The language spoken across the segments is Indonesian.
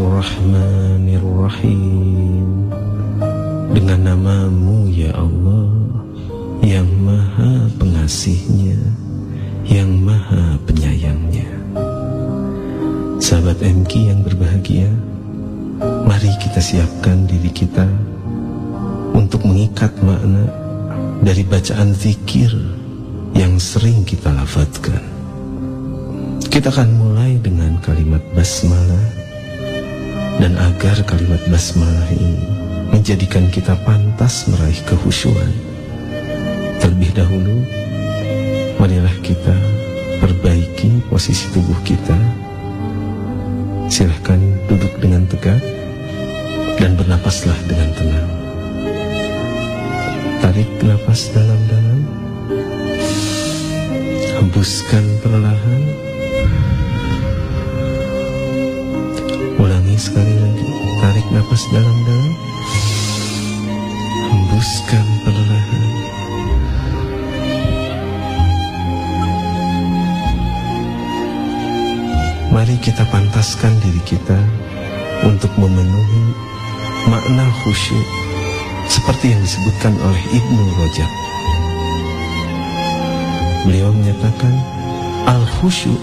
Bismillahirrahmanirrahim. Dengan namamu ya Allah Yang maha pengasihnya Yang maha penyayangnya. Sahabat MK yang berbahagia Mari kita siapkan diri kita Untuk mengikat makna Dari bacaan zikir Yang sering kita lafadkan Kita akan mulai dengan kalimat basmalah dan agar kalimat basmalah ini menjadikan kita pantas meraih kehusuan. Terlebih dahulu, marilah kita perbaiki posisi tubuh kita. Silahkan duduk dengan tegak dan bernapaslah dengan tenang. Tarik nafas dalam-dalam, hembuskan perlahan. Sekali lagi. Tarik nafas dalam-dalam. Hembuskan perlahan. Mari kita pantaskan diri kita Untuk memenuhi makna khusyuk Seperti yang disebutkan oleh Ibnu Rojab Beliau menyatakan Al-khusyuk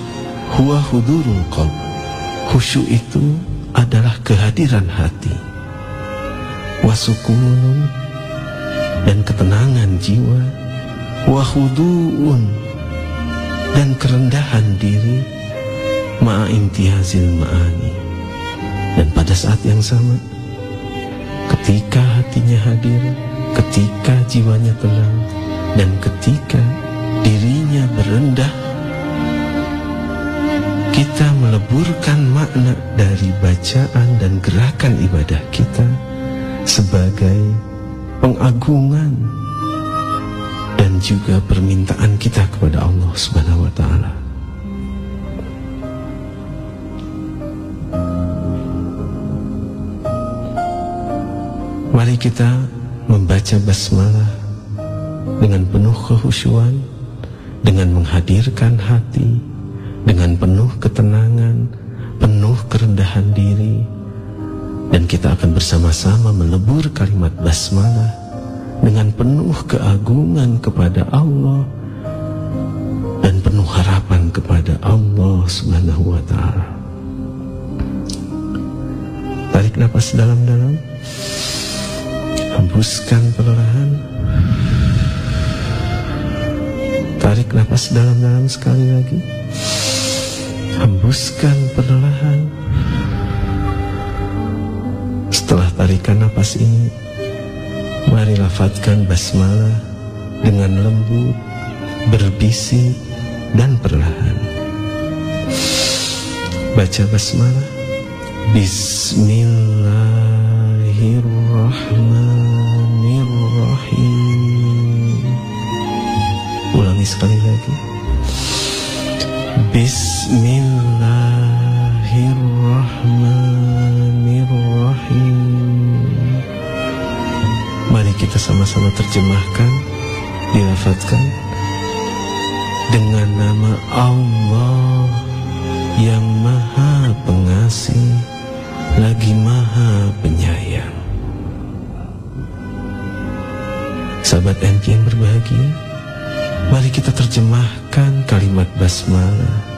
huwa hudurul qalb. Khusyuk itu adalah kehadiran hati wasukunun dan ketenangan jiwa wahuduun dan kerendahan diri ma'intihazil ma'ani. Dan pada saat yang sama ketika hatinya hadir ketika jiwanya tenang dan ketika dirinya berendah kita meleburkan makna dari bacaan dan gerakan ibadah kita sebagai pengagungan dan juga permintaan kita kepada Allah Subhanahu wa taala. Mari kita membaca basmalah dengan penuh kehusuan, dengan menghadirkan hati, dengan penuh ketenangan, penuh kerendahan diri, dan kita akan bersama-sama melebur kalimat basmalah dengan penuh keagungan kepada Allah dan penuh harapan kepada Allah Subhanahu wa taala. Tarik nafas dalam-dalam. Hembuskan perlahan. Tarik nafas dalam-dalam sekali lagi. Hembuskan perlahan. Setelah tarikan napas ini Mari lafadkan basmalah Dengan lembut Berbisik Dan perlahan. Baca basmalah. Bismillahirrahmanirrahim. Ulangi sekali lagi. Bismillahirrahmanirrahim Dilafadkan Dengan nama Allah Yang maha pengasih Lagi maha penyayang Sahabat NT yang berbahagia Mari kita terjemahkan kalimat basmalah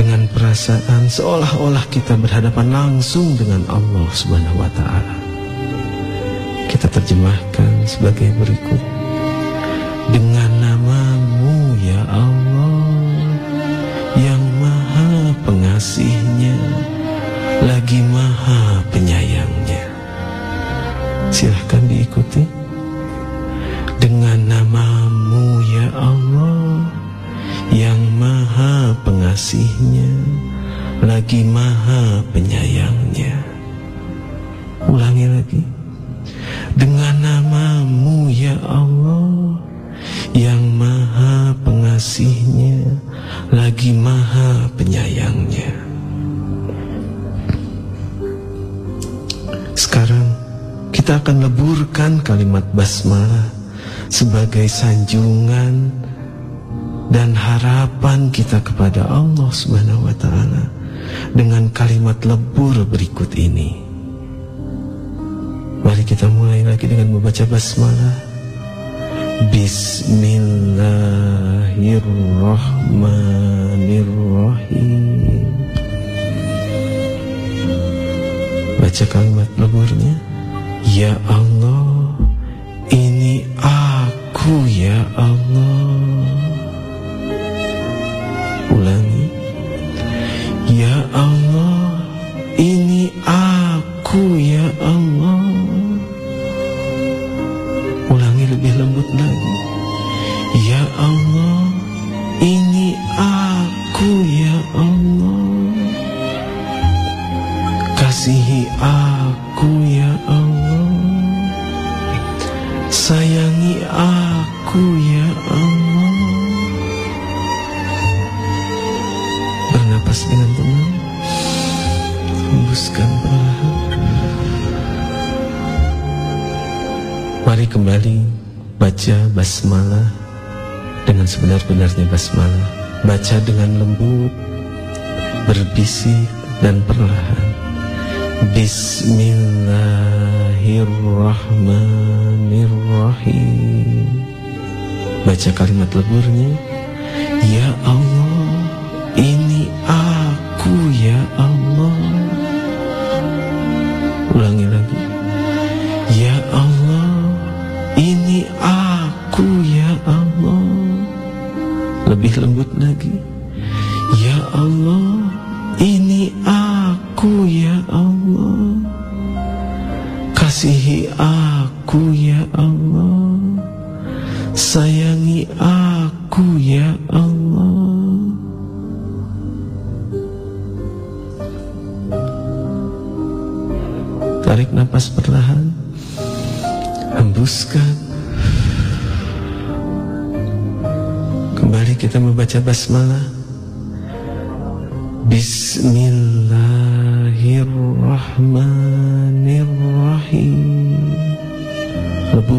dengan perasaan seolah-olah kita berhadapan langsung dengan Allah Subhanahu wa taala. Kita terjemahkan sebagai berikut. Dengan namamu ya Allah yang maha pengasihnya lagi maha penyayangnya. Silahkan diikuti. Dengan namamu ya Allah yang maha pengasihnya lagi maha penyayangnya ulangi lagi dengan namamu ya Allah yang maha pengasihnya lagi maha penyayangnya sekarang kita akan leburkan kalimat basmalah sebagai sanjungan dan harapan kita kepada Allah Subhanahu wa taala dengan kalimat lebur berikut ini. Mari kita mulai lagi dengan membaca basmalah. Bismillahirrahmanirrahim. Baca kalimat leburnya. Ya Allah, ini aku ya Allah. Aku ya Allah. Sayangi aku ya Allah. Bernapas dengan tenang. Hembuskan perlahan. Mari kembali baca basmalah dengan sebenar-benarnya basmalah. Baca dengan lembut, berbisik dan perlahan. Bismillahirrahmanirrahim. Baca kalimat leburnya. Ya Allah, ini aku ya Allah. Ulangi lagi. Ya Allah, ini aku ya Allah. Lebih lembut lagi. Kasihi aku ya Allah. Sayangi aku ya Allah. Tarik nafas perlahan. Hembuskan. Kembali kita membaca basmalah. Bismillahirrahmanirrahim.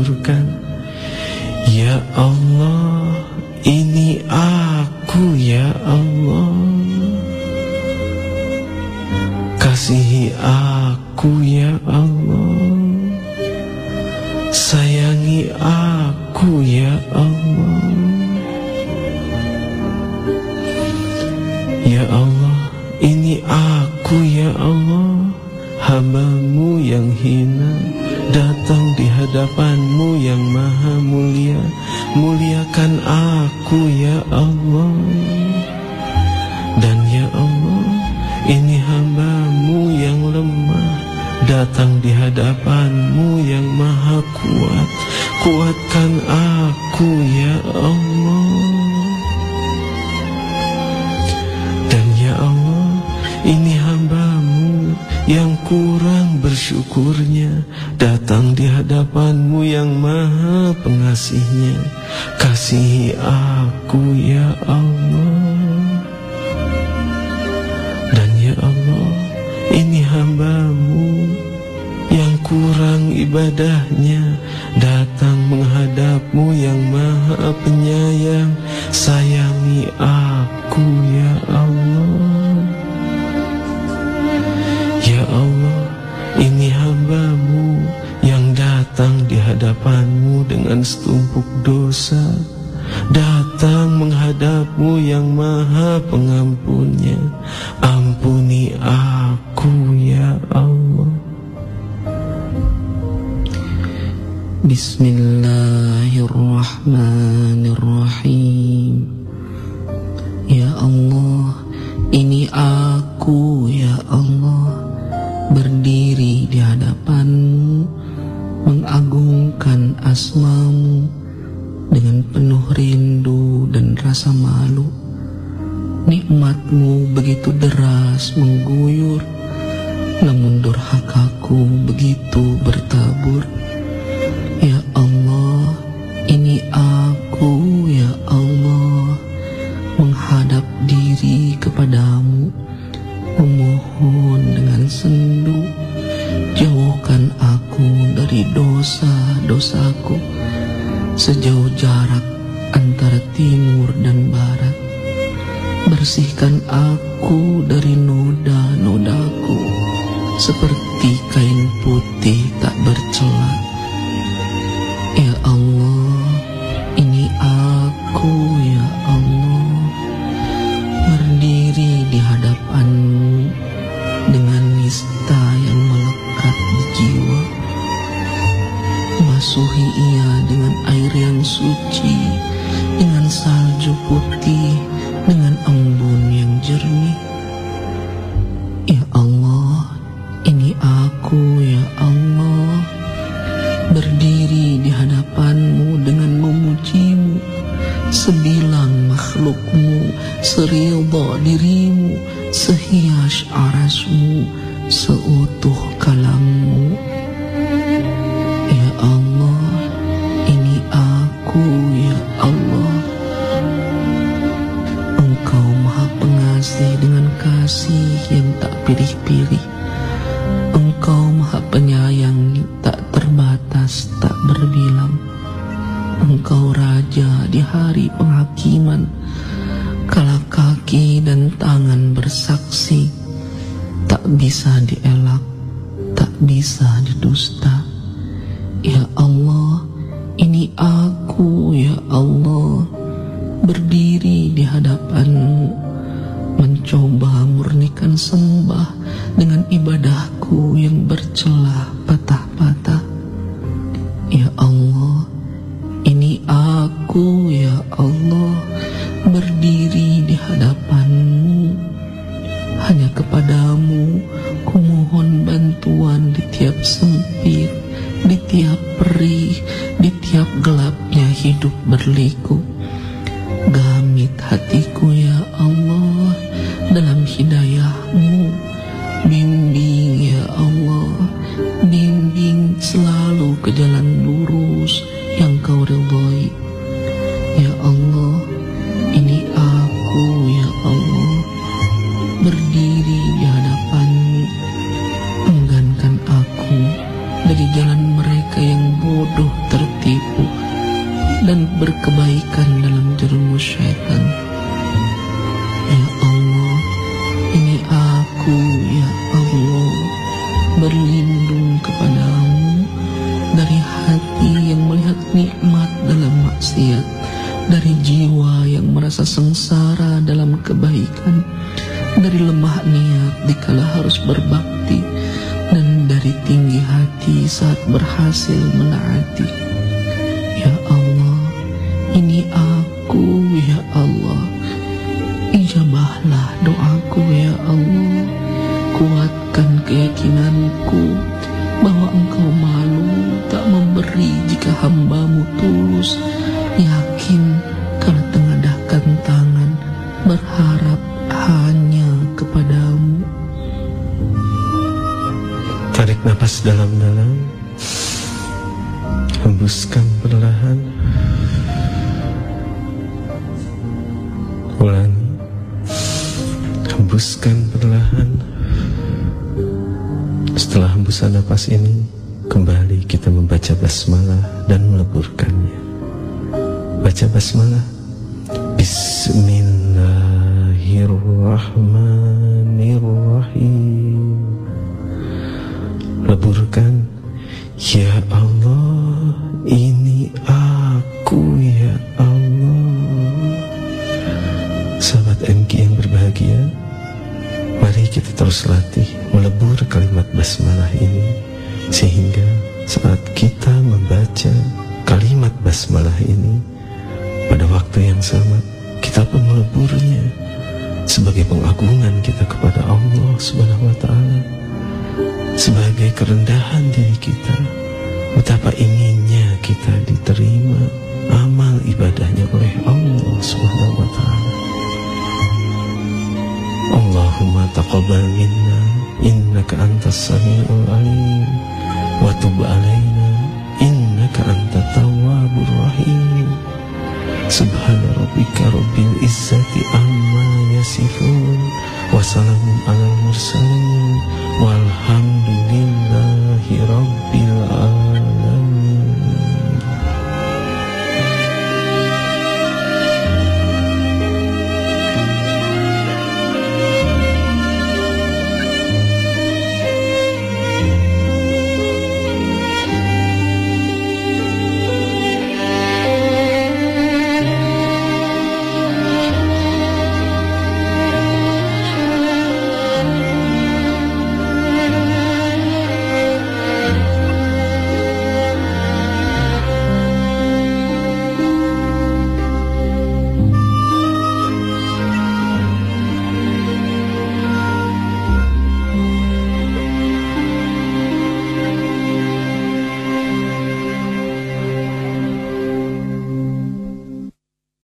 Leburkan. Ya Allah, ini aku ya Allah. Kasihi aku ya Allah. Sayangi aku ya Allah. Ya Allah, ini aku ya Allah, hambamu yang hina, datang di hadapanmu yang maha mulia, muliakan aku ya Allah. Dan ya Allah, ini hambamu yang lemah, datang di hadapanmu yang maha kuat, kuatkan aku ya Allah. Yang kurang bersyukurnya datang di hadapanmu yang maha pengasihnya. Kasihi aku ya Allah. Dan ya Allah, ini hambamu yang kurang ibadahnya datang menghadapmu yang maha penyayang. Sayangi aku dengan setumpuk dosa. Datang menghadapmu yang maha pengampunnya. Ampuni aku ya Allah. Bismillahirrahmanirrahim Ya Allah Ini aku ya Allah Berdiri di hadapanmu Mengagungkan asmamu Dengan penuh rindu dan rasa malu. Nikmatmu begitu deras mengguyur Namun durhakaku begitu bertabur. Ya Allah, ini aku ya Allah menghadap diri kepadamu memohon dengan sendu dosa-dosaku sejauh jarak antara timur dan barat. Bersihkan aku dari noda-nodaku Seperti kain putih tak bercela Sehias arasmu Seutuh kalammu. Ya Allah Ini aku ya Allah. Engkau maha pengasih dengan kasih yang tak pilih-pilih. Engkau maha penyayang tak terbatas tak berbilang. Engkau raja di hari penghakiman. Kala kaki dan tangan bersaksi Tak bisa dielak Tak bisa didusta. Ya Allah Ini aku ya Allah Berdiri di hadapanmu Mencoba murnikan sembah Dengan ibadahku yang bercelah patah-patah. Ya Allah Ini aku ya Allah Berdiri di hadapanmu Hanya kepadamu. Kumohon bantuan di tiap sempit Di tiap perih Di tiap gelapnya hidup berliku. Gamit hatiku kebaikan. Dari lemah niat dikala harus berbakti. Dan dari tinggi hati saat berhasil menaati. Ya Allah Ini aku ya Allah. Ijabahlah doaku ya Allah. Kuatkan keyakinanku Bahwa engkau malu tak memberi jika hambamu tulus. Yakin Berharap hanya kepadamu. Tarik nafas dalam-dalam. Hembuskan perlahan. Ulangi. Hembuskan perlahan. Setelah hembusan nafas ini Kembali kita membaca basmalah dan meleburkannya. Baca basmalah Bismillahirrahmanirrahim. Leburkan Ya Allah Ini aku ya Allah. Sahabat MG yang berbahagia Mari kita terus latih Melebur kalimat basmalah ini Sehingga saat kita membaca Kalimat basmalah ini Pada waktu yang sama Kita pun meleburnya Sebagai pengagungan kita kepada Allah Subhanahu wa ta'ala sebagai kerendahan diri kita betapa inginnya kita diterima amal ibadahnya oleh Allah Subhanahu wa taala. Allahumma taqabbal minna innaka antas samiul alim wa tub alaina innaka antat tawwabur rahim. Subhana rabbika rabbil izzati amma yasifun wa salamun alal mursalin walhamdulillahi alamin